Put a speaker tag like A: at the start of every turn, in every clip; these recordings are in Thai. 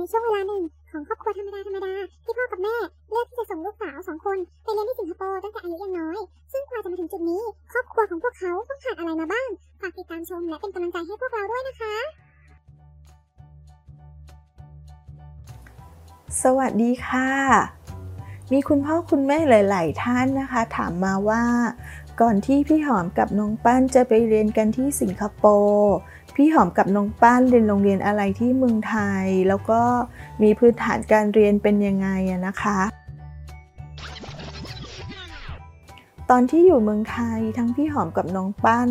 A: ในช่วงเวลาหนึ่งของครอบครัวธรรมดาธรรมดาที่พ่อกับแม่เลือกที่จะส่งลูกสาวสองคนไปเรียนที่สิงคโปร์ตั้งแต่อายุยังน้อย ซึ่งกว่าจะมาถึงจุดนี้ ครอบครัวของพวกเขาต้องผ่านอะไรมาบ้างฝากติดตามชมและเป็นกำลังใจให้พวกเราด้วยนะคะ
B: สวัสดีค่ะ มีคุณพ่อคุณแม่หลาย ๆ ท่านนะคะ ถามมาว่า ก่อนที่พี่หอมกับน้องปั้นจะไปเรียนกันที่สิงคโปร์ พี่หอมกับน้องปั้นเรียนโรงเรียนอะไรที่เมืองไทย แล้วก็มีพื้นฐานการเรียนเป็นยังไงนะคะ ตอนที่อยู่เมืองไทยทั้งพี่หอมกับน้องปั้น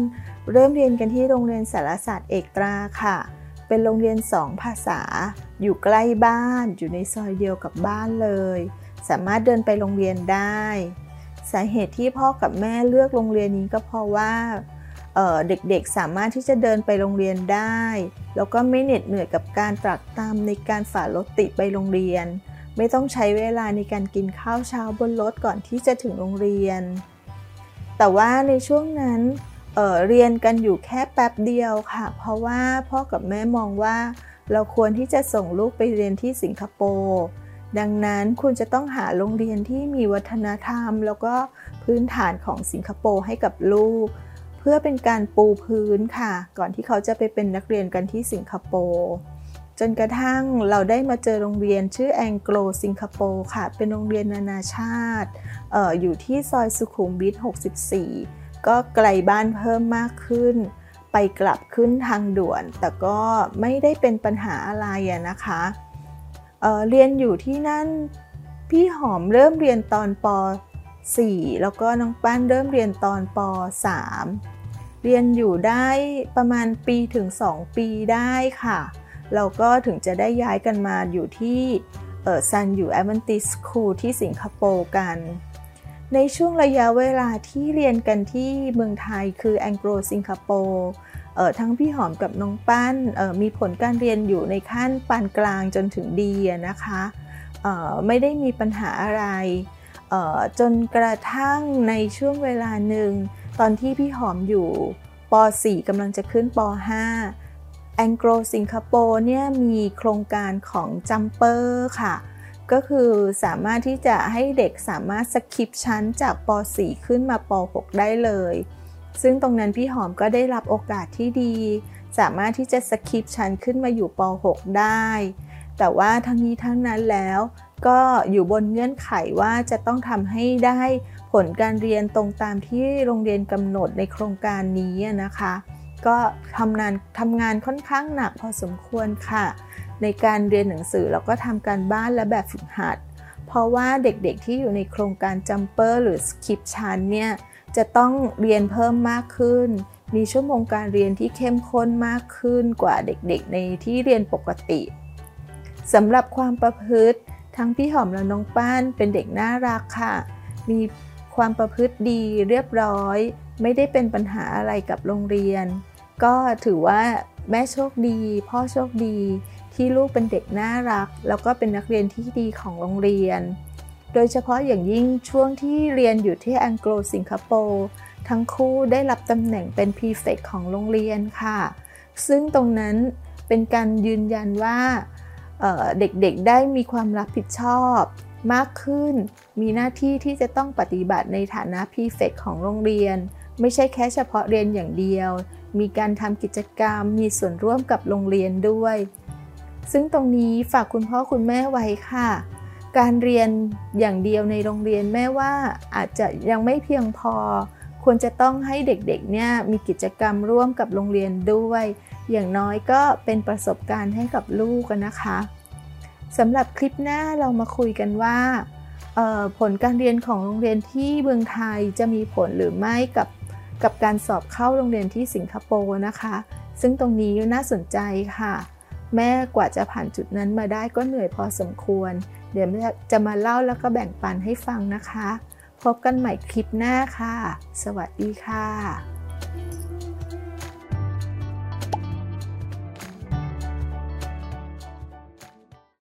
B: เริ่มเรียนกันที่โรงเรียนสารศาสตร์เอกตราค่ะ เป็นโรงเรียนสองภาษา อยู่ใกล้บ้านอยู่ในซอยเดียวกับบ้านเลย สามารถเดินไปโรงเรียนได้ สาเหตุที่พ่อกับแม่เลือกโรงเรียนนี้ก็เพราะว่า เด็กๆสามารถที่จะเดินไปโรงเรียนได้ แล้วก็ไม่เหน็ดเหนื่อยกับการตรักตามในการฝ่ารถติดไปโรงเรียน ไม่ต้องใช้เวลาในการกินข้าวเช้าบนรถก่อนที่จะถึงโรงเรียน แต่ว่าในช่วงนั้นเเรียนกันอยู่แค่แป๊บเดียวค่ะ เพราะว่าพ่อกับแม่มองว่า เราควรที่จะส่งลูกไปเรียนที่สิงคโปร์ดังนั้นคุณจะต้องหาโรงเรียนที่มีวัฒนธรรม แล้วก็พื้นฐานของสิงคโปร์ให้กับลูก เพื่อเป็นการปูพื้นค่ะ ก่อนที่เขาจะไปเป็นนักเรียนกันที่สิงคโปร์จนกระทั่งเราได้มาเจอโรงเรียนชื่อแองโกลสิงคโปร์ค่ะ เป็นโรงเรียนนานาชาติอออยู่ที่ซอยสุขุมวิท 64 ก็ไกลบ้านเพิ่มมากขึ้น ไปกลับขึ้นทางด่วน แต่ก็ไม่ได้เป็นปัญหาอะไรนะคะเเรียนอยู่ที่นั่นพี่หอมเริ่มเรียนตอนป .4 แล้วก็น้องปั้นเริ่มเรียนตอนป .3 เรียนอยู่ได้ประมาณปีถึง 2 ปีได้ค่ะ เราก็ถึงจะได้ย้ายกันมาอยู่ที่เออซันอยู่แอมันติสคูลที่สิงคโปร์กัน ในช่วงระยะเวลาที่เรียนกันที่เมืองไทยคือแองโกลสิงคโปร์ทั้งพี่หอมกับน้องปั้นมีผลการเรียนอยู่ในขั้นปานกลางจนถึงดีนะคะไม่ได้มีปัญหาอะไร จนกระทั่งในช่วงเวลาหนึ่ง ตอนที่พี่หอมอยู่ป .4 กำลังจะขึ้นป .5 แองโกลสิงคโปร์เนี่ยมีโครงการของจัมเปอร์ค่ะ ก็คือสามารถที่จะให้เด็กสามารถสคิปชั้นจากป .4 ขึ้นมาป .6 ได้เลย ซึ่งตรงนั้นพี่หอมก็ได้รับโอกาสที่ดี สามารถที่จะ skip ชั้นขึ้นมาอยู่ป .6 ได้ แต่ว่าทั้งนี้ทั้งนั้นแล้ว ก็อยู่บนเงื่อนไขว่าจะต้องทำให้ได้ผลการเรียนตรงตามที่โรงเรียนกำหนดในโครงการนี้นะคะ ก็ทำงานทำงานค่อนข้างหนักพอสมควรค่ะ ในการเรียนหนังสือแล้วก็ทำการบ้านและแบบฝึกหัด เพราะว่าเด็กๆที่อยู่ในโครงการ jumper หรือ skip ชั้นเนี่ยจะต้องเรียนเพิ่มมากขึ้น มีชั่วโมงการเรียนที่เข้มข้นมากขึ้นกว่าเด็กๆ ในที่เรียนปกติสำหรับความประพฤติ ทั้งพี่หอมและน้องป้านเป็นเด็กน่ารักค่ะ มีความประพฤติดีเรียบร้อย ไม่ได้เป็นปัญหาอะไรกับโรงเรียน ก็ถือว่าแม่โชคดี พ่อโชคดี ที่ลูกเป็นเด็กน่ารัก แล้วก็เป็นนักเรียนที่ดีของโรงเรียน โดยเฉพาะอย่างยิ่งช่วงที่เรียนอยู่ที่แอังกฤษสิงคโปร์ทั้งคู่ได้รับตำแหน่งเป็นพีเฟกของโรงเรียนค่ะ ซึ่งตรงนั้นเป็นการยืนยันว่า เด็กๆได้มีความรับผิดชอบมากขึ้น มีหน้าที่ที่จะต้องปฏิบัติในฐานะพีเฟกของโรงเรียน ไม่ใช่แค่เฉพาะเรียนอย่างเดียว มีการทำกิจกรรม มีส่วนร่วมกับโรงเรียนด้วย ซึ่งตรงนี้ฝากคุณพ่อคุณแม่ไว้ค่ะ การเรียนอย่างเดียวในโรงเรียนแม่ว่าอาจจะยังไม่เพียงพอ ควรจะต้องให้เด็กๆเนี่ยมีกิจกรรมร่วมกับโรงเรียนด้วย อย่างน้อยก็เป็นประสบการณ์ให้กับลูกกันนะคะสำหรับคลิปหน้าเรามาคุยกันว่าผลการเรียนของโรงเรียนที่เมืองไทยจะมีผลหรือไม่กับกับการสอบเข้าโรงเรียนที่สิงคโปร์นะคะ ซึ่งตรงนี้น่าสนใจค่ะ แม่กว่าจะผ่านจุดนั้นมาได้ก็เหนื่อยพอสมควร เดี๋ยวจะมาเล่าแล้วก็แบ่งปันให้ฟังนะคะ พบกันใหม่คลิปหน้าค่ะ สวัสดีค่ะ